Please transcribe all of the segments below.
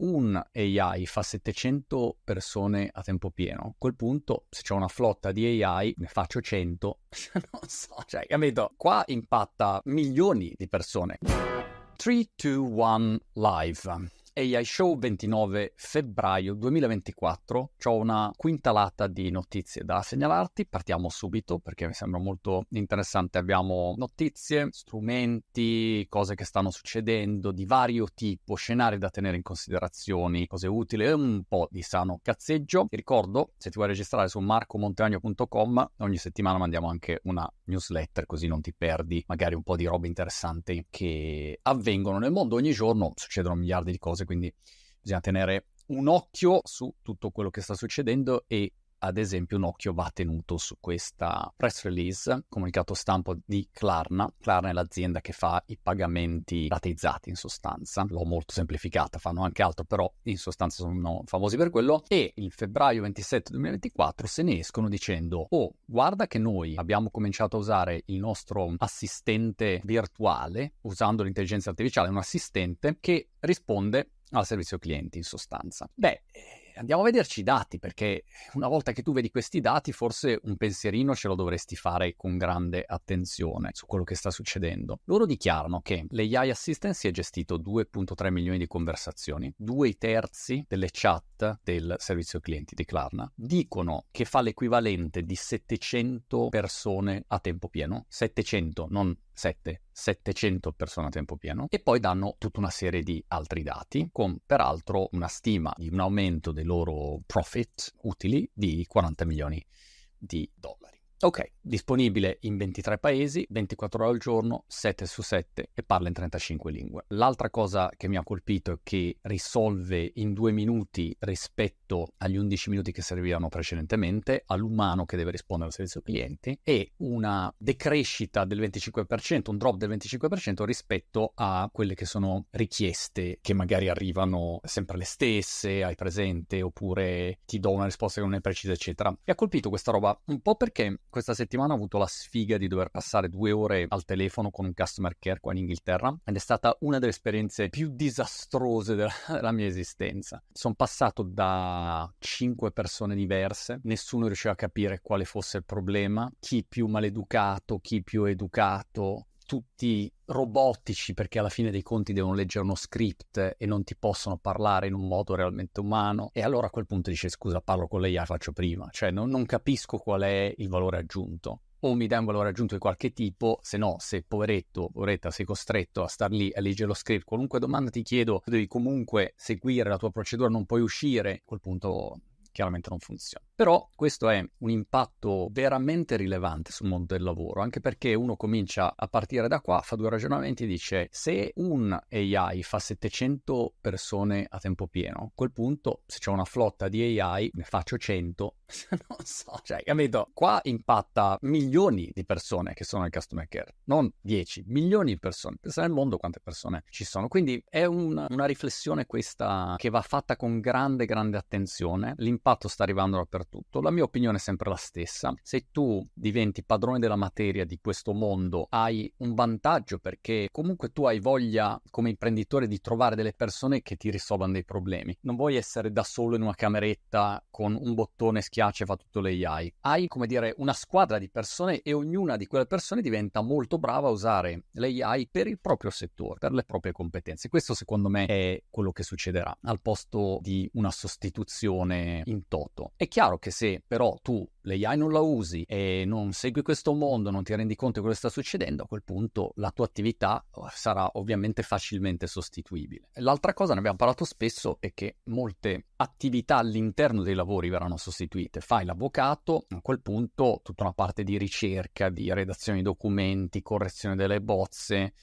Un AI fa 700 persone a tempo pieno. A quel punto, se c'è una flotta di AI, ne faccio 100. non so, cioè, capito? Qua impatta milioni di persone. 3, 2, 1, live. AI Show 29 febbraio 2024. Ho una quintalata di notizie da segnalarti. Partiamo subito perché mi sembra molto interessante. Abbiamo notizie, strumenti, cose che stanno succedendo di vario tipo, scenari da tenere in considerazione, cose utili e un po' di sano cazzeggio. Ti ricordo, se ti vuoi registrare su marcomonteagno.com, ogni settimana mandiamo anche una newsletter così non ti perdi magari un po' di robe interessanti che avvengono nel mondo ogni giorno. Succedono miliardi di cose quindi bisogna tenere un occhio su tutto quello che sta succedendo e ad esempio un occhio va tenuto su questa press release, comunicato stampo di Klarna. Klarna è l'azienda che fa i pagamenti rateizzati in sostanza, l'ho molto semplificata, fanno anche altro, però in sostanza sono famosi per quello. E il febbraio 27 2024 se ne escono dicendo, oh guarda che noi abbiamo cominciato a usare il nostro assistente virtuale, usando l'intelligenza artificiale, un assistente che risponde al servizio clienti in sostanza. Beh, andiamo a vederci i dati perché una volta che tu vedi questi dati forse un pensierino ce lo dovresti fare con grande attenzione su quello che sta succedendo. Loro dichiarano che l'AI Assistant si è gestito 2.3 milioni di conversazioni, due terzi delle chat del servizio clienti di Klarna dicono che fa l'equivalente di 700 persone a tempo pieno, 700 non 7, 700 persone a tempo pieno e poi danno tutta una serie di altri dati con peraltro una stima di un aumento dei loro profit utili di 40 milioni di dollari. Ok, disponibile in 23 paesi, 24 ore al giorno, 7 su 7 e parla in 35 lingue. L'altra cosa che mi ha colpito è che risolve in due minuti rispetto agli 11 minuti che servivano precedentemente all'umano che deve rispondere al servizio clienti e una decrescita del 25%, un drop del 25% rispetto a quelle che sono richieste che magari arrivano sempre le stesse, hai presente, oppure ti do una risposta che non è precisa, eccetera. Mi ha colpito questa roba un po' perché questa settimana ho avuto la sfiga di dover passare due ore al telefono con un customer care qua in Inghilterra ed è stata una delle esperienze più disastrose della, della mia esistenza. Sono passato da cinque persone diverse, nessuno riusciva a capire quale fosse il problema, chi più maleducato, chi più educato, tutti robotici perché alla fine dei conti devono leggere uno script e non ti possono parlare in un modo realmente umano. E allora a quel punto dici scusa parlo con lei, faccio prima. Cioè non, non capisco qual è il valore aggiunto. O mi dai un valore aggiunto di qualche tipo, se no, se poveretto, poveretta, sei costretto a star lì a leggere lo script, qualunque domanda ti chiedo, devi comunque seguire la tua procedura, non puoi uscire, a quel punto chiaramente non funziona. Però questo è un impatto veramente rilevante sul mondo del lavoro, anche perché uno comincia a partire da qua, fa due ragionamenti e dice se un AI fa 700 persone a tempo pieno, a quel punto se c'è una flotta di AI ne faccio 100, non so, cioè, capito? Qua impatta milioni di persone che sono nel customer care, non 10, milioni di persone. Pensa nel mondo quante persone ci sono. Quindi è un, una riflessione questa che va fatta con grande, grande attenzione. L'impatto sta arrivando dappertutto soprattutto. La mia opinione è sempre la stessa. Se tu diventi padrone della materia di questo mondo, hai un vantaggio perché comunque tu hai voglia come imprenditore di trovare delle persone che ti risolvano dei problemi. Non vuoi essere da solo in una cameretta con un bottone schiaccia e fa tutto l'AI. Hai, come dire, una squadra di persone e ognuna di quelle persone diventa molto brava a usare l'AI per il proprio settore, per le proprie competenze. Questo secondo me è quello che succederà al posto di una sostituzione in toto. È chiaro che se però tu l'AI non la usi e non segui questo mondo, non ti rendi conto di quello che sta succedendo, a quel punto la tua attività oh, sarà ovviamente facilmente sostituibile. L'altra cosa, ne abbiamo parlato spesso, è che molte attività all'interno dei lavori verranno sostituite. Fai l'avvocato, a quel punto tutta una parte di ricerca, di redazione di documenti, correzione delle bozze,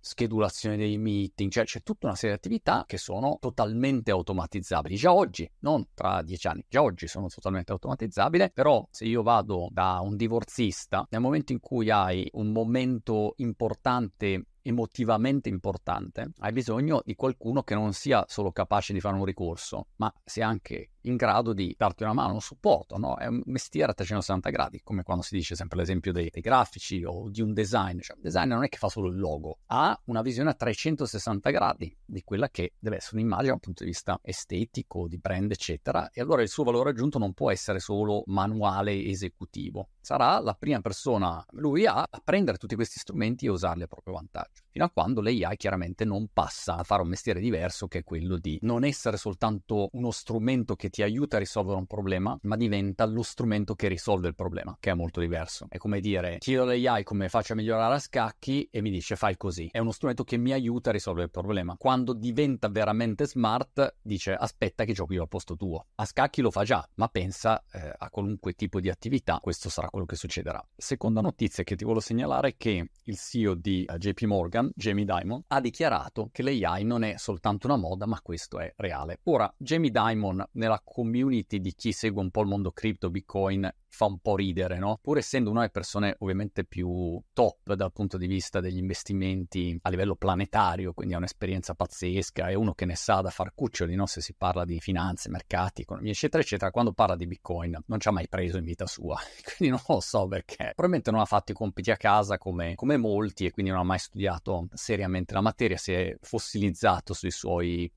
schedulazione dei meeting, cioè c'è tutta una serie di attività che sono totalmente automatizzabili. Già oggi, non tra dieci anni, già oggi sono totalmente automatizzabili, però se io vado da un divorzista, nel momento in cui hai un momento importante emotivamente importante, hai bisogno di qualcuno che non sia solo capace di fare un ricorso, ma sia anche in grado di darti una mano, un supporto, no? È un mestiere a 360 gradi, come quando si dice sempre l'esempio dei, dei grafici o di un design. Cioè, un designer non è che fa solo il logo, ha una visione a 360 gradi di quella che deve essere un'immagine dal punto di vista estetico, di brand, eccetera. E allora il suo valore aggiunto non può essere solo manuale esecutivo. Sarà la prima persona, lui a prendere tutti questi strumenti e usarli a proprio vantaggio. Fino a quando l'AI chiaramente non passa a fare un mestiere diverso che è quello di non essere soltanto uno strumento che ti ti aiuta a risolvere un problema, ma diventa lo strumento che risolve il problema, che è molto diverso. È come dire, chiedo all'AI come faccio a migliorare a scacchi e mi dice fai così. È uno strumento che mi aiuta a risolvere il problema. Quando diventa veramente smart, dice aspetta che giochi io al posto tuo. A scacchi lo fa già, ma pensa eh, a qualunque tipo di attività, questo sarà quello che succederà. Seconda notizia che ti voglio segnalare è che il CEO di eh, JP Morgan, Jamie Dimon, ha dichiarato che l'AI non è soltanto una moda, ma questo è reale. Ora, Jamie Dimon nella community di chi segue un po' il mondo cripto, bitcoin, fa un po' ridere, no? Pur essendo una delle persone ovviamente più top dal punto di vista degli investimenti a livello planetario, quindi ha un'esperienza pazzesca, è uno che ne sa da far cuccioli, no? Se si parla di finanze, mercati, economia, eccetera, eccetera, quando parla di bitcoin non ci ha mai preso in vita sua, quindi non lo so perché. Probabilmente non ha fatto i compiti a casa come, come molti e quindi non ha mai studiato seriamente la materia, si è fossilizzato sui suoi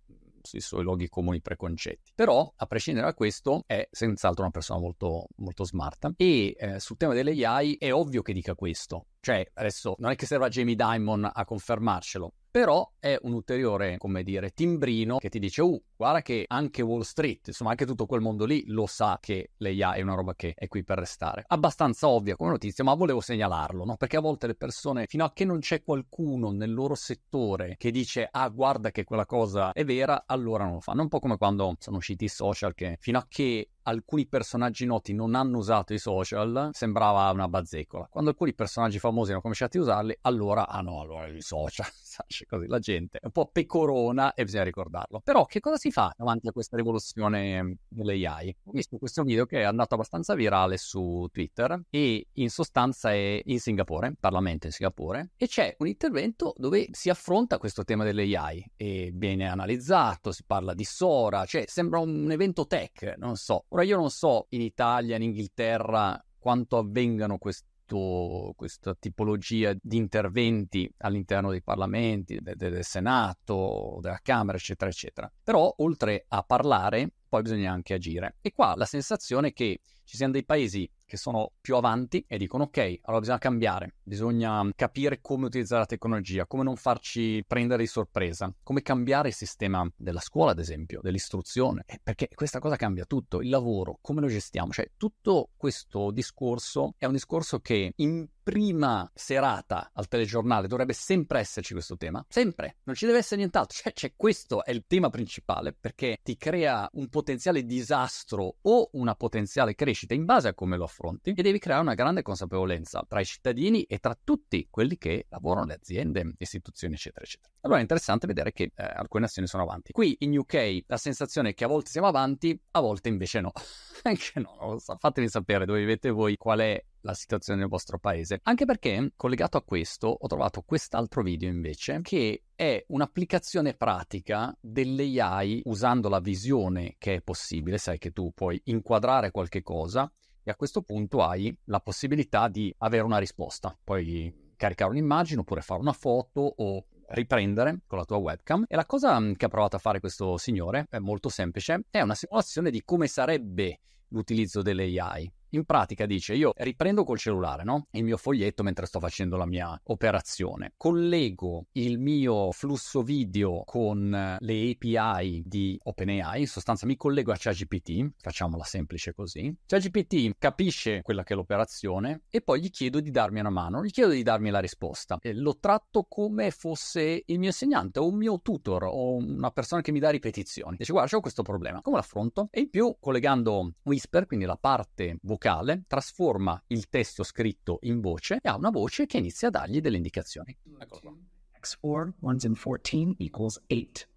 sui suoi luoghi comuni preconcetti. Però, a prescindere da questo, è senz'altro una persona molto, molto smart e eh, sul tema delle AI è ovvio che dica questo. Cioè, adesso non è che serva Jamie Dimon a confermarcelo, però è un ulteriore, come dire, timbrino che ti dice, uh, guarda che anche Wall Street, insomma anche tutto quel mondo lì lo sa che l'AI è una roba che è qui per restare. Abbastanza ovvia come notizia, ma volevo segnalarlo, no? Perché a volte le persone, fino a che non c'è qualcuno nel loro settore che dice, ah, guarda che quella cosa è vera, allora non lo fanno. Un po' come quando sono usciti i social che fino a che alcuni personaggi noti non hanno usato i social, sembrava una bazzecola. Quando alcuni personaggi famosi hanno cominciato a usarli, allora, ah no, allora i social, così la gente è un po' pecorona e bisogna ricordarlo. Però che cosa si fa davanti a questa rivoluzione dell'AI? Ho visto questo video che è andato abbastanza virale su Twitter e in sostanza è in Singapore, Parlamento in Singapore, e c'è un intervento dove si affronta questo tema dell'AI e viene analizzato, si parla di Sora, cioè sembra un evento tech, non so. Ora io non so in Italia, in Inghilterra, quanto avvengano questi questa tipologia di interventi all'interno dei parlamenti, del, del Senato, della Camera, eccetera, eccetera. Però oltre a parlare, poi bisogna anche agire. E qua la sensazione è che ci siano dei paesi che sono più avanti e dicono ok, allora bisogna cambiare, bisogna capire come utilizzare la tecnologia, come non farci prendere di sorpresa, come cambiare il sistema della scuola, ad esempio, dell'istruzione, eh, perché questa cosa cambia tutto, il lavoro, come lo gestiamo, cioè tutto questo discorso è un discorso che in prima serata al telegiornale dovrebbe sempre esserci questo tema, sempre, non ci deve essere nient'altro, cioè, cioè questo è il tema principale perché ti crea un potenziale disastro o una potenziale crescita in base a come lo affronti e devi creare una grande consapevolezza tra i cittadini e tra tutti quelli che lavorano, le aziende, istituzioni, eccetera, eccetera. Allora è interessante vedere che eh, alcune nazioni sono avanti. Qui in UK la sensazione è che a volte siamo avanti, a volte invece no. Anche no. Fatemi sapere dove vivete voi qual è la situazione nel vostro paese. Anche perché, collegato a questo, ho trovato quest'altro video invece che è un'applicazione pratica dell'AI usando la visione che è possibile, sai che tu puoi inquadrare qualche cosa e a questo punto hai la possibilità di avere una risposta. Puoi caricare un'immagine oppure fare una foto o riprendere con la tua webcam. E la cosa che ha provato a fare questo signore è molto semplice, è una simulazione di come sarebbe l'utilizzo delle AI. In pratica dice io riprendo col cellulare no? il mio foglietto mentre sto facendo la mia operazione, collego il mio flusso video con le API di OpenAI, in sostanza mi collego a ChatGPT, facciamola semplice così. ChatGPT capisce quella che è l'operazione e poi gli chiedo di darmi una mano, gli chiedo di darmi la risposta. E lo tratto come fosse il mio insegnante o un mio tutor o una persona che mi dà ripetizioni. Dice guarda, ho questo problema, come l'affronto? E in più collegando Whisper, quindi la parte vocale vocale, trasforma il testo scritto in voce e ha una voce che inizia a dargli delle indicazioni. Eccolo qua. X4, ones in 14 equals 8.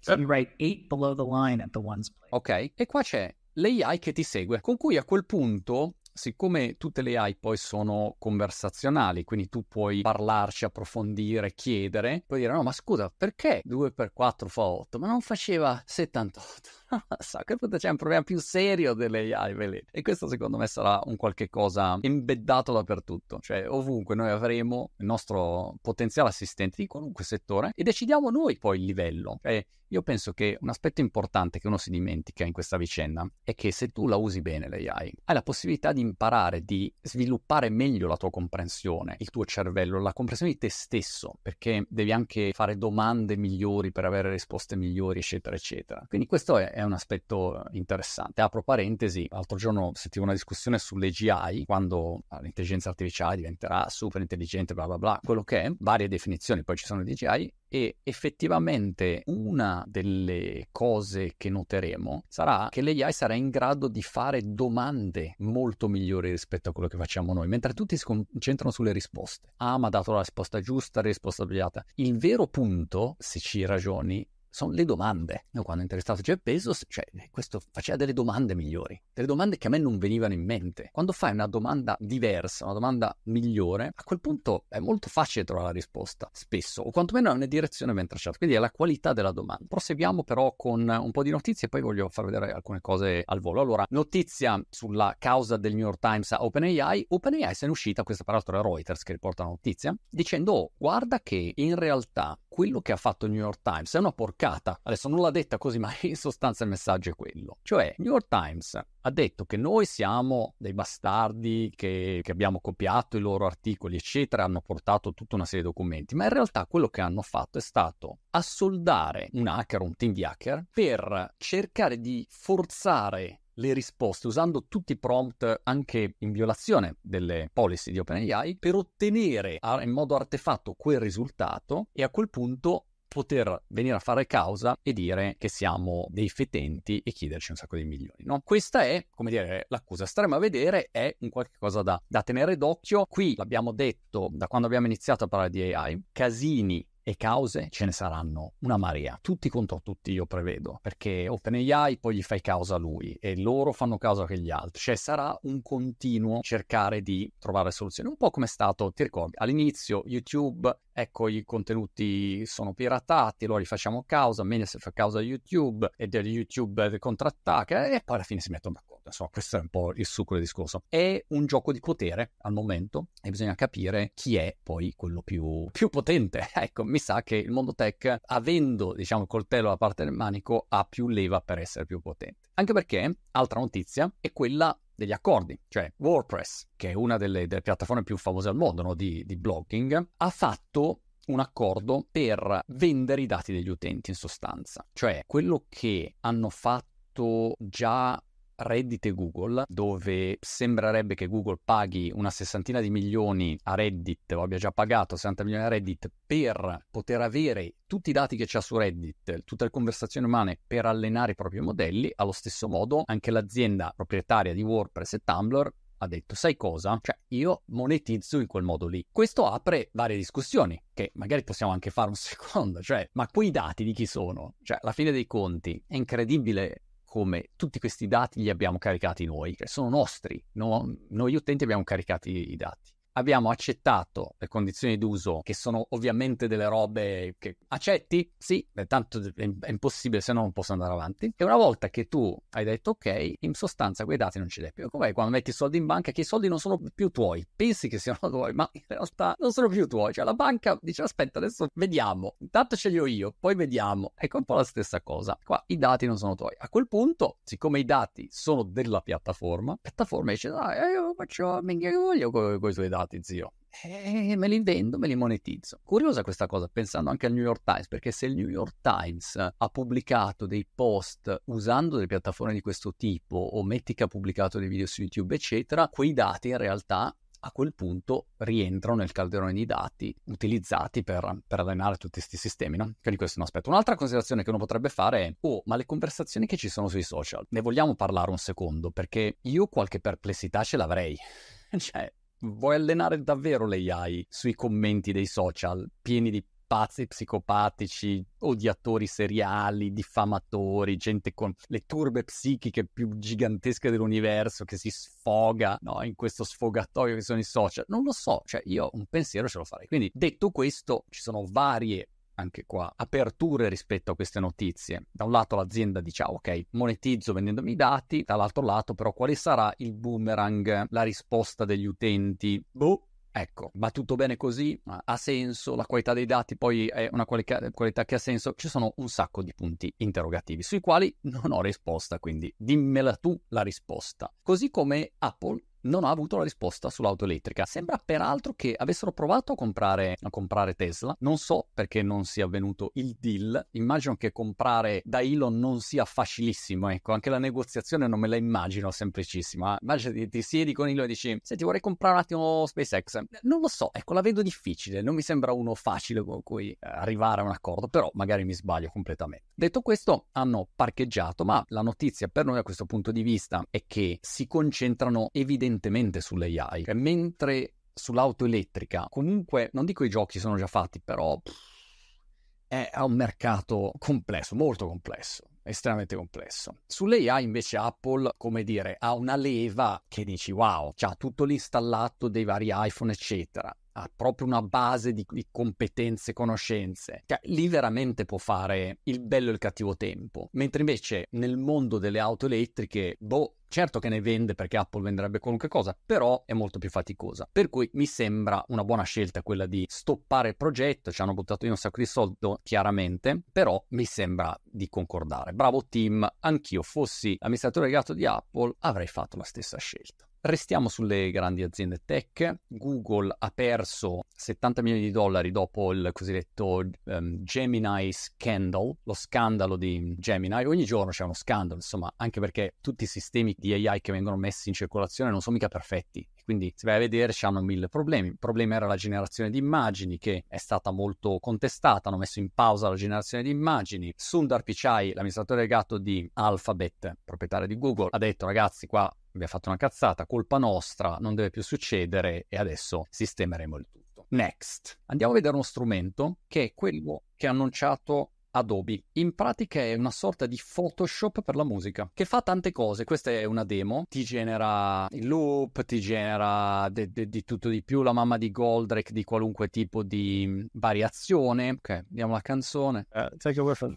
So you write 8 below the line at the ones place. Ok, e qua c'è l'AI che ti segue, con cui a quel punto siccome tutte le AI poi sono conversazionali, quindi tu puoi parlarci, approfondire, chiedere, puoi dire no ma scusa perché 2 per 4 fa 8 ma non faceva 78? so che punto c'è un problema più serio delle AI, vedete? E questo secondo me sarà un qualche cosa embeddato dappertutto, cioè ovunque noi avremo il nostro potenziale assistente di qualunque settore e decidiamo noi poi il livello. Cioè, io penso che un aspetto importante che uno si dimentica in questa vicenda è che se tu la usi bene l'AI, hai la possibilità di imparare, di sviluppare meglio la tua comprensione, il tuo cervello, la comprensione di te stesso, perché devi anche fare domande migliori per avere risposte migliori, eccetera, eccetera. Quindi questo è un aspetto interessante. Apro parentesi, l'altro giorno sentivo una discussione sulle GI, quando l'intelligenza artificiale diventerà super intelligente, bla bla bla, quello che è, varie definizioni, poi ci sono i DGI, e effettivamente una delle cose che noteremo sarà che l'AI sarà in grado di fare domande molto migliori rispetto a quello che facciamo noi, mentre tutti si concentrano sulle risposte. Ah, ma ha dato la risposta giusta, la risposta sbagliata. Il vero punto, se ci ragioni, sono le domande. Io quando ho interessato Jeff Bezos, cioè, questo faceva delle domande migliori, delle domande che a me non venivano in mente. Quando fai una domanda diversa, una domanda migliore, a quel punto è molto facile trovare la risposta, spesso, o quantomeno è una direzione ben tracciata. Quindi è la qualità della domanda. Proseguiamo però con un po' di notizie e poi voglio far vedere alcune cose al volo. Allora, notizia sulla causa del New York Times a OpenAI. OpenAI se ne è uscita, questa peraltro è Reuters che riporta la notizia, dicendo, oh, guarda che in realtà quello che ha fatto il New York Times è una porcata. Adesso non l'ha detta così, ma in sostanza il messaggio è quello. Cioè, New York Times ha detto che noi siamo dei bastardi che, che, abbiamo copiato i loro articoli, eccetera, hanno portato tutta una serie di documenti, ma in realtà quello che hanno fatto è stato assoldare un hacker, un team di hacker, per cercare di forzare le risposte usando tutti i prompt anche in violazione delle policy di OpenAI per ottenere in modo artefatto quel risultato e a quel punto poter venire a fare causa e dire che siamo dei fetenti e chiederci un sacco di milioni. No? Questa è, come dire, l'accusa. Staremo a vedere, è un qualche cosa da, da tenere d'occhio. Qui l'abbiamo detto da quando abbiamo iniziato a parlare di AI, casini e cause ce ne saranno una marea, tutti contro tutti io prevedo, perché OpenAI poi gli fai causa a lui e loro fanno causa anche gli altri, cioè sarà un continuo cercare di trovare soluzioni, un po' come è stato, ti ricordi, all'inizio YouTube ecco i contenuti sono piratati, allora li facciamo causa, Mediaset fa causa a YouTube e YouTube contrattacca e poi alla fine si mettono d'accordo. Insomma, questo è un po' il succo del discorso. È un gioco di potere al momento e bisogna capire chi è poi quello più, più potente. Ecco, mi sa che il mondo tech, avendo diciamo il coltello alla parte del manico, ha più leva per essere più potente. Anche perché, altra notizia, è quella degli accordi, cioè WordPress, che è una delle, delle piattaforme più famose al mondo no? di, di blogging, ha fatto un accordo per vendere i dati degli utenti in sostanza, cioè quello che hanno fatto già Reddit e Google, dove sembrerebbe che Google paghi una sessantina di milioni a Reddit, o abbia già pagato 60 milioni a Reddit, per poter avere tutti i dati che c'ha su Reddit, tutte le conversazioni umane per allenare i propri modelli, allo stesso modo anche l'azienda proprietaria di WordPress e Tumblr ha detto, sai cosa? Cioè, io monetizzo in quel modo lì. Questo apre varie discussioni, che magari possiamo anche fare un secondo, cioè, ma quei dati di chi sono? Cioè, alla fine dei conti, è incredibile come tutti questi dati li abbiamo caricati noi, cioè sono nostri, no? noi utenti abbiamo caricati i dati abbiamo accettato le condizioni d'uso, che sono ovviamente delle robe che accetti? Sì, tanto è impossibile, se no non posso andare avanti. E una volta che tu hai detto ok, in sostanza quei dati non ce li hai più. Come quando metti i soldi in banca, che i soldi non sono più tuoi, pensi che siano tuoi, ma in realtà non sono più tuoi. Cioè la banca dice aspetta, adesso vediamo, intanto ce li ho io, poi vediamo. Ecco un po' la stessa cosa. Qua i dati non sono tuoi. A quel punto, siccome i dati sono della piattaforma, la piattaforma dice dai, io faccio minchia che voglio con i tuoi dati dati, zio. E me li vendo, me li monetizzo. Curiosa questa cosa, pensando anche al New York Times, perché se il New York Times ha pubblicato dei post usando delle piattaforme di questo tipo, o metti che ha pubblicato dei video su YouTube, eccetera, quei dati in realtà a quel punto rientrano nel calderone di dati utilizzati per, per allenare tutti questi sistemi, no? Quindi questo è un aspetto. Un'altra considerazione che uno potrebbe fare è, oh, ma le conversazioni che ci sono sui social, ne vogliamo parlare un secondo? Perché io qualche perplessità ce l'avrei. cioè, vuoi allenare davvero l'AI sui commenti dei social pieni di pazzi psicopatici, odiatori seriali, diffamatori, gente con le turbe psichiche più gigantesche dell'universo che si sfoga no, in questo sfogatoio che sono i social. Non lo so, cioè io un pensiero ce lo farei. Quindi detto questo, ci sono varie anche qua aperture rispetto a queste notizie. Da un lato l'azienda dice ah, ok, monetizzo vendendomi i dati, dall'altro lato però quale sarà il boomerang, la risposta degli utenti? Boh, Ecco, va tutto bene così, ha senso, la qualità dei dati poi è una qualità, qualità, che ha senso, ci sono un sacco di punti interrogativi sui quali non ho risposta, quindi dimmela tu la risposta. Così come Apple non ha avuto la risposta sull'auto elettrica. Sembra peraltro che avessero provato a comprare, a comprare, Tesla. Non so perché non sia avvenuto il deal. Immagino che comprare da Elon non sia facilissimo. Ecco, anche la negoziazione non me la immagino semplicissima. Immagino ti, siedi con Elon e dici: Senti, vorrei comprare un attimo SpaceX. Non lo so, ecco, la vedo difficile. Non mi sembra uno facile con cui eh, arrivare a un accordo, però magari mi sbaglio completamente. Detto questo, hanno parcheggiato, ma la notizia per noi a questo punto di vista è che si concentrano evidentemente evidentemente sull'AI, cioè, mentre sull'auto elettrica, comunque, non dico i giochi sono già fatti, però pff, è un mercato complesso, molto complesso estremamente complesso. Sull'AI invece Apple, come dire, ha una leva che dici wow, c'ha tutto l'installato dei vari iPhone eccetera ha proprio una base di, di competenze e conoscenze. Cioè, lì veramente può fare il bello e il cattivo tempo. Mentre invece nel mondo delle auto elettriche, boh, Certo che ne vende perché Apple venderebbe qualunque cosa, però è molto più faticosa. Per cui mi sembra una buona scelta quella di stoppare il progetto, ci hanno buttato in un sacco di soldi chiaramente, però mi sembra di concordare. Bravo team, anch'io fossi amministratore delegato di Apple avrei fatto la stessa scelta. Restiamo sulle grandi aziende tech. Google ha perso 70 milioni di dollari dopo il cosiddetto um, Gemini scandal, lo scandalo di Gemini. Ogni giorno c'è uno scandalo, insomma, anche perché tutti i sistemi di AI che vengono messi in circolazione non sono mica perfetti. Quindi, se vai a vedere, hanno mille problemi. Il problema era la generazione di immagini, che è stata molto contestata. Hanno messo in pausa la generazione di immagini. Sundar Pichai, l'amministratore delegato di Alphabet, proprietario di Google, ha detto: ragazzi, qua abbiamo fatto una cazzata, colpa nostra, non deve più succedere e adesso sistemeremo il tutto. Next, andiamo a vedere uno strumento che è quello che ha annunciato Adobe. In pratica è una sorta di Photoshop per la musica, che fa tante cose. Questa è una demo, ti genera il loop, ti genera de- de- di tutto di più, la mamma di Goldrake, di qualunque tipo di variazione. Ok, diamo la canzone. Uh, take away from...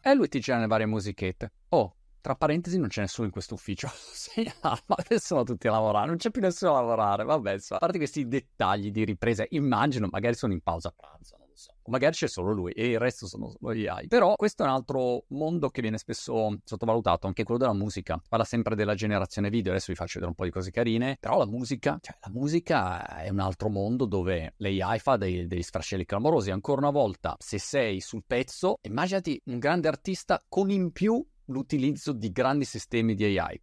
E lui ti genera le varie musichette. Oh, tra parentesi non c'è nessuno in questo ufficio. ma adesso sono tutti a lavorare, non c'è più nessuno a lavorare, vabbè, insomma. a parte questi dettagli di ripresa, immagino magari sono in pausa pranzo. O magari c'è solo lui e il resto sono solo gli AI. Però questo è un altro mondo che viene spesso sottovalutato, anche quello della musica. Parla sempre della generazione video, adesso vi faccio vedere un po' di cose carine, però la musica, cioè la musica è un altro mondo dove l'AI fa dei, degli strascelli clamorosi. Ancora una volta, se sei sul pezzo, immaginati un grande artista con in più l'utilizzo di grandi sistemi di AI.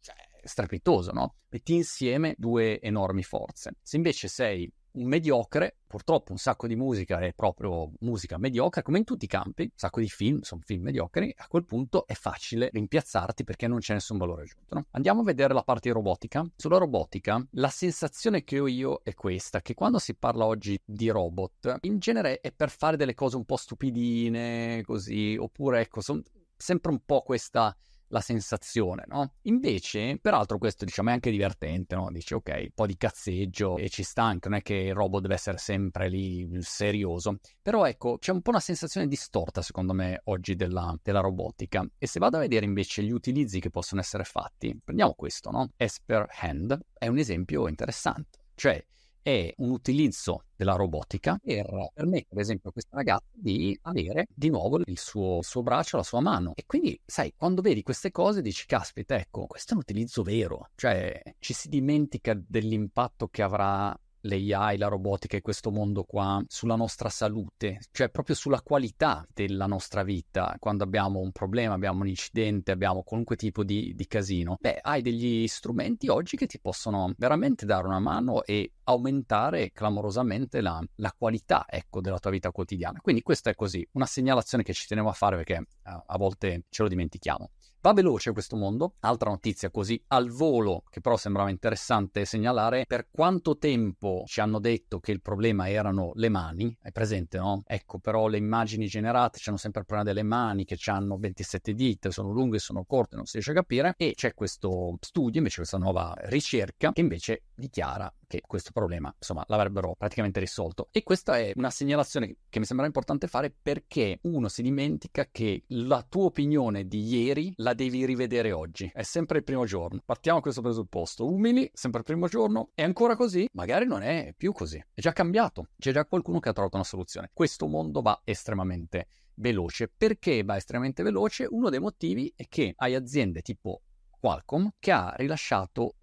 Cioè, strepitoso, no? Metti insieme due enormi forze. Se invece sei un mediocre, purtroppo un sacco di musica è proprio musica mediocre, come in tutti i campi, un sacco di film sono film mediocri, a quel punto è facile rimpiazzarti perché non c'è nessun valore aggiunto. No? Andiamo a vedere la parte robotica. Sulla robotica, la sensazione che ho io è questa, che quando si parla oggi di robot, in genere è per fare delle cose un po' stupidine, così, oppure ecco, sono sempre un po' questa la sensazione, no? Invece, peraltro questo diciamo è anche divertente, no? Dici ok, un po' di cazzeggio e ci sta anche, non è che il robot deve essere sempre lì serioso, però ecco, c'è un po' una sensazione distorta secondo me oggi della, della robotica e se vado a vedere invece gli utilizzi che possono essere fatti, prendiamo questo, no? Esper Hand è un esempio interessante, cioè è un utilizzo della robotica per permettere, ad esempio, a questa ragazza di avere di nuovo il suo, il suo, braccio, la sua mano. E quindi, sai, quando vedi queste cose dici, caspita, ecco, questo è un utilizzo vero. Cioè, ci si dimentica dell'impatto che avrà l'AI, la robotica e questo mondo qua sulla nostra salute, cioè proprio sulla qualità della nostra vita. Quando abbiamo un problema, abbiamo un incidente, abbiamo qualunque tipo di, di casino, beh, hai degli strumenti oggi che ti possono veramente dare una mano e aumentare clamorosamente la, la qualità ecco, della tua vita quotidiana. Quindi questa è così, una segnalazione che ci tenevo a fare perché a, a volte ce lo dimentichiamo. Va veloce questo mondo. Altra notizia così al volo, che però sembrava interessante segnalare, per quanto tempo ci hanno detto che il problema erano le mani, è presente no? Ecco, però le immagini generate hanno sempre il problema delle mani che hanno 27 dita, sono lunghe, sono corte, non si riesce a capire e c'è questo studio, invece questa nuova ricerca che invece dichiara che questo problema insomma l'avrebbero praticamente risolto. E questa è una segnalazione che mi sembra importante fare perché uno si dimentica che la tua opinione di ieri la devi rivedere oggi. È sempre il primo giorno. Partiamo da questo presupposto. Umili sempre il primo giorno. È ancora così? Magari non è più così. È già cambiato. C'è già qualcuno che ha trovato una soluzione. Questo mondo va estremamente veloce. Perché va estremamente veloce? Uno dei motivi è che hai aziende tipo Qualcomm che ha rilasciato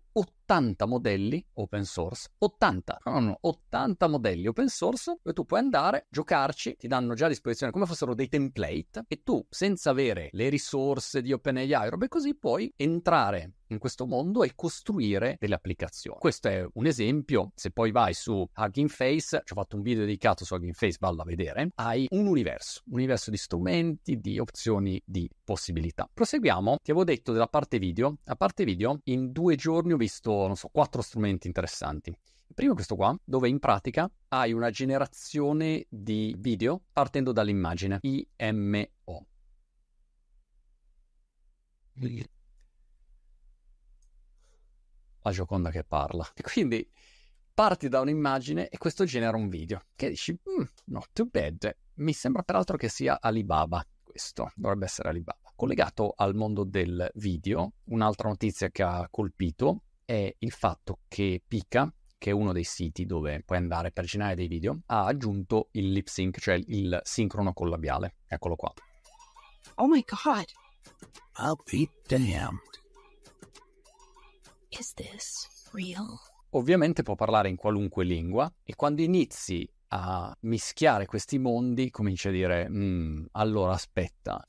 80 modelli open source, 80, no, no, 80 modelli open source dove tu puoi andare, giocarci, ti danno già a disposizione come fossero dei template e tu senza avere le risorse di OpenAI, robe così, puoi entrare in questo mondo e costruire delle applicazioni. Questo è un esempio, se poi vai su Hugging Face, ci ho fatto un video dedicato su Hugging Face, vallo a vedere, hai un universo, un universo di strumenti, di opzioni, di possibilità. Proseguiamo, ti avevo detto della parte video, a parte video in due giorni ho visto, non so, quattro strumenti interessanti. Primo questo qua, dove in pratica hai una generazione di video partendo dall'immagine IMO la Gioconda che parla. Quindi parti da un'immagine e questo genera un video che dici, mm, not too bad. Mi sembra peraltro che sia Alibaba questo, dovrebbe essere Alibaba. Collegato al mondo del video, un'altra notizia che ha colpito è il fatto che Pika, che è uno dei siti dove puoi andare per generare dei video, ha aggiunto il lip sync, cioè il sincrono col labiale. Eccolo qua. Oh my god. I'll be damned. Is this real? Ovviamente può parlare in qualunque lingua e quando inizi a mischiare questi mondi cominci a dire, mm, allora aspetta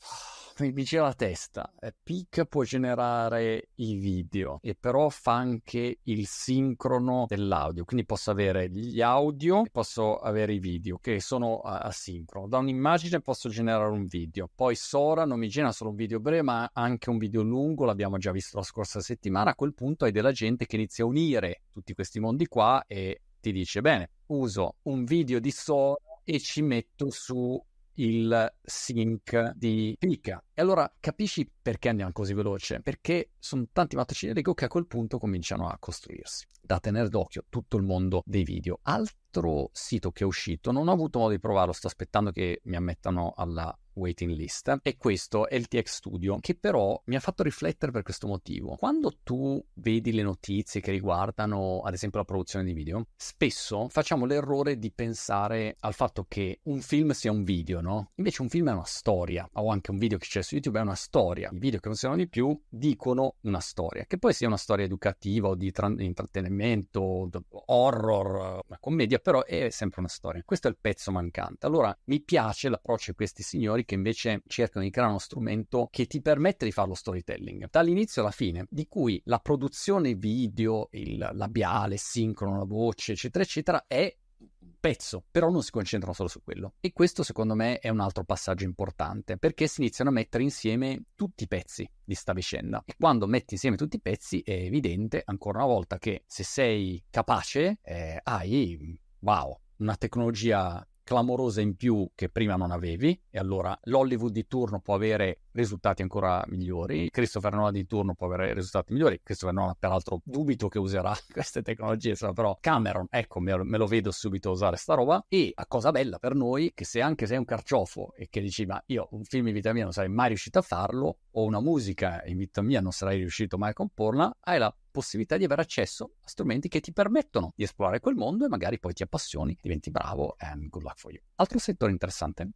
mi la testa. Eh, Peak può generare i video e però fa anche il sincrono dell'audio, quindi posso avere gli audio e posso avere i video che sono asincrono. Da un'immagine posso generare un video, poi Sora non mi genera solo un video breve ma anche un video lungo, l'abbiamo già visto la scorsa settimana. A quel punto hai della gente che inizia a unire tutti questi mondi qua e ti dice bene, uso un video di Sora e ci metto su il sync di Pika. E allora capisci perché andiamo così veloce? Perché sono tanti mattoncini Lego che a quel punto cominciano a costruirsi. Da tenere d'occhio tutto il mondo dei video. Altro sito che è uscito, non ho avuto modo di provarlo, sto aspettando che mi ammettano alla waiting list e questo è il TX Studio che però mi ha fatto riflettere per questo motivo. Quando tu vedi le notizie che riguardano ad esempio la produzione di video, spesso facciamo l'errore di pensare al fatto che un film sia un video, no? Invece un film è una storia, o anche un video che c'è su YouTube è una storia. I video che funzionano di più dicono una storia, che poi sia una storia educativa o di tra- intrattenimento, horror, una commedia, però è sempre una storia. Questo è il pezzo mancante. Allora mi piace l'approccio di questi signori che invece cercano di creare uno strumento che ti permette di fare lo storytelling dall'inizio alla fine, di cui la produzione video, il labiale, sincrono, la voce, eccetera, eccetera, è pezzo, però non si concentrano solo su quello. E questo secondo me è un altro passaggio importante, perché si iniziano a mettere insieme tutti i pezzi di sta vicenda. E quando metti insieme tutti i pezzi è evidente ancora una volta che se sei capace eh, hai, wow, una tecnologia clamorosa in più che prima non avevi e allora l'Hollywood di turno può avere risultati ancora migliori, Christopher Nolan di turno può avere risultati migliori, Christopher Nolan peraltro dubito che userà queste tecnologie, però Cameron, ecco, me, lo vedo subito usare sta roba. E a cosa bella per noi che se anche sei un carciofo e che dici ma io un film in vita mia non sarei mai riuscito a farlo o una musica in vita mia non sarei riuscito mai a comporla, hai la possibilità di avere accesso a strumenti che ti permettono di esplorare quel mondo e magari poi ti appassioni, diventi bravo and good luck for you. Altro settore interessante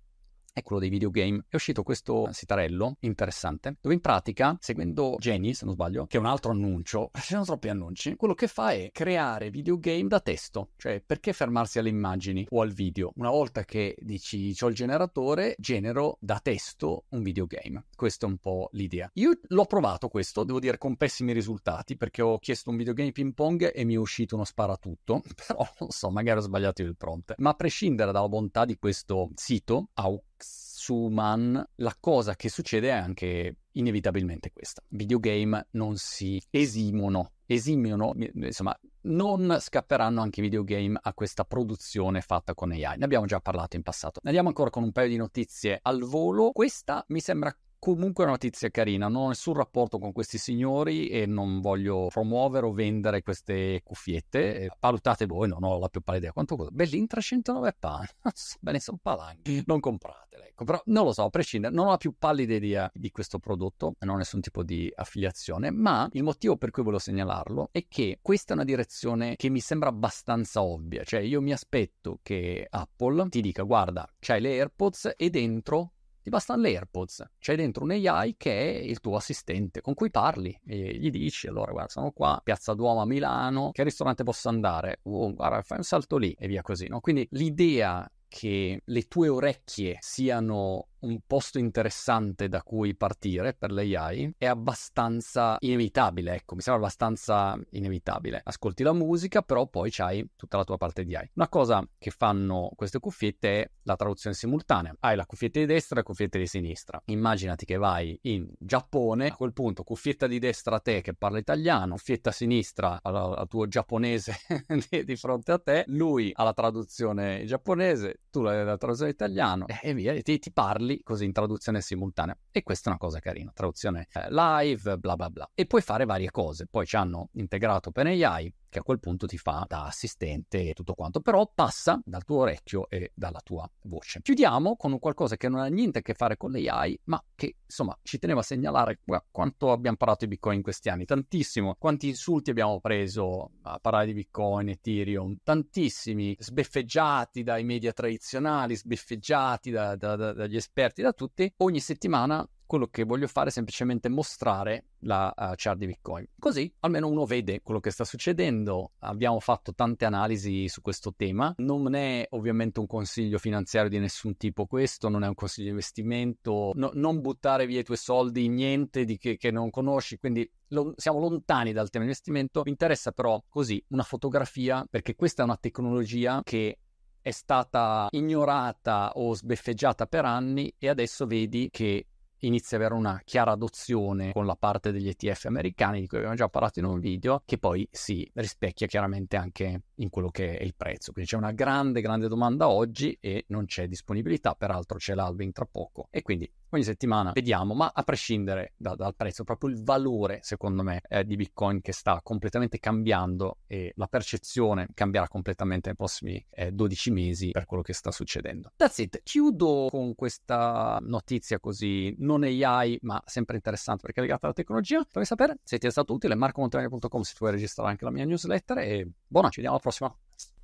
è quello dei videogame. È uscito questo sitarello interessante, dove in pratica, seguendo Jenny, se non sbaglio, che è un altro annuncio, ci sono troppi annunci, quello che fa è creare videogame da testo. Cioè, perché fermarsi alle immagini o al video? Una volta che dici ho il generatore, genero da testo un videogame. Questa è un po' l'idea. Io l'ho provato questo, devo dire, con pessimi risultati, perché ho chiesto un videogame ping pong e mi è uscito uno sparatutto, però non so, magari ho sbagliato il prompt. Ma a prescindere dalla bontà di questo sito, Aux Suman, la cosa che succede è anche inevitabilmente questa. Videogame non si esimono, esimono, insomma, non scapperanno anche i videogame a questa produzione fatta con AI. Ne abbiamo già parlato in passato. Andiamo ancora con un paio di notizie al volo. Questa mi sembra Comunque è una notizia carina, non ho nessun rapporto con questi signori e non voglio promuovere o vendere queste cuffiette. Valutate voi, non ho la più pallida idea quanto costa. Bellintra 109 pound, bene sono palanghi, non compratele. Ecco, però non lo so, a prescindere, non ho la più pallida idea di questo prodotto, non ho nessun tipo di affiliazione, ma il motivo per cui volevo segnalarlo è che questa è una direzione che mi sembra abbastanza ovvia, cioè io mi aspetto che Apple ti dica guarda, c'hai le AirPods e dentro ti bastano le AirPods. C'è dentro un AI che è il tuo assistente con cui parli e gli dici: Allora, guarda, sono qua, Piazza Duomo a Milano, che ristorante posso andare? Oh, guarda, fai un salto lì e via così, no? Quindi l'idea che le tue orecchie siano un posto interessante da cui partire per l'AI è abbastanza inevitabile, ecco, mi sembra abbastanza inevitabile. Ascolti la musica, però poi c'hai tutta la tua parte di AI. Una cosa che fanno queste cuffiette è la traduzione simultanea. Hai la cuffietta di destra e la cuffietta di sinistra. Immaginati che vai in Giappone, a quel punto cuffietta di destra a te che parla italiano, cuffietta a sinistra al, tuo giapponese di, fronte a te, lui ha la traduzione giapponese, tu la, la traduzione italiano e via, e ti, ti parli parli così in traduzione simultanea. E questa è una cosa carina, traduzione eh, live, bla bla bla. E puoi fare varie cose. Poi ci hanno integrato OpenAI, che a quel punto ti fa da assistente e tutto quanto, però passa dal tuo orecchio e dalla tua voce. Chiudiamo con un qualcosa che non ha niente a che fare con l'AI, ma che insomma ci tenevo a segnalare quanto abbiamo parlato di Bitcoin in questi anni, tantissimo, quanti insulti abbiamo preso a parlare di Bitcoin, Ethereum, tantissimi, sbeffeggiati dai media tradizionali, sbeffeggiati da, da, da, dagli esperti, da tutti, ogni settimana quello che voglio fare è semplicemente mostrare la uh, chart di Bitcoin. Così almeno uno vede quello che sta succedendo. Abbiamo fatto tante analisi su questo tema. Non è ovviamente un consiglio finanziario di nessun tipo questo, non è un consiglio di investimento. No, non buttare via i tuoi soldi in niente di che, che non conosci, quindi lo, siamo lontani dal tema investimento. Mi interessa però così una fotografia perché questa è una tecnologia che è stata ignorata o sbeffeggiata per anni e adesso vedi che inizia ad avere una chiara adozione con la parte degli ETF americani di cui abbiamo già parlato in un video che poi si rispecchia chiaramente anche in quello che è il prezzo. Quindi c'è una grande grande domanda oggi e non c'è disponibilità peraltro c'è l'alving tra poco e quindi ogni settimana vediamo, ma a prescindere da, dal prezzo, proprio il valore, secondo me, eh, di Bitcoin che sta completamente cambiando e la percezione cambierà completamente nei prossimi eh, 12 mesi per quello che sta succedendo. That's it. Chiudo con questa notizia così non AI, ma sempre interessante perché è legata alla tecnologia. Fammi sapere se ti è stato utile, marcomontagne.com se tu vuoi registrare anche la mia newsletter e buona, ci vediamo alla prossima.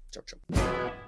Ciao ciao.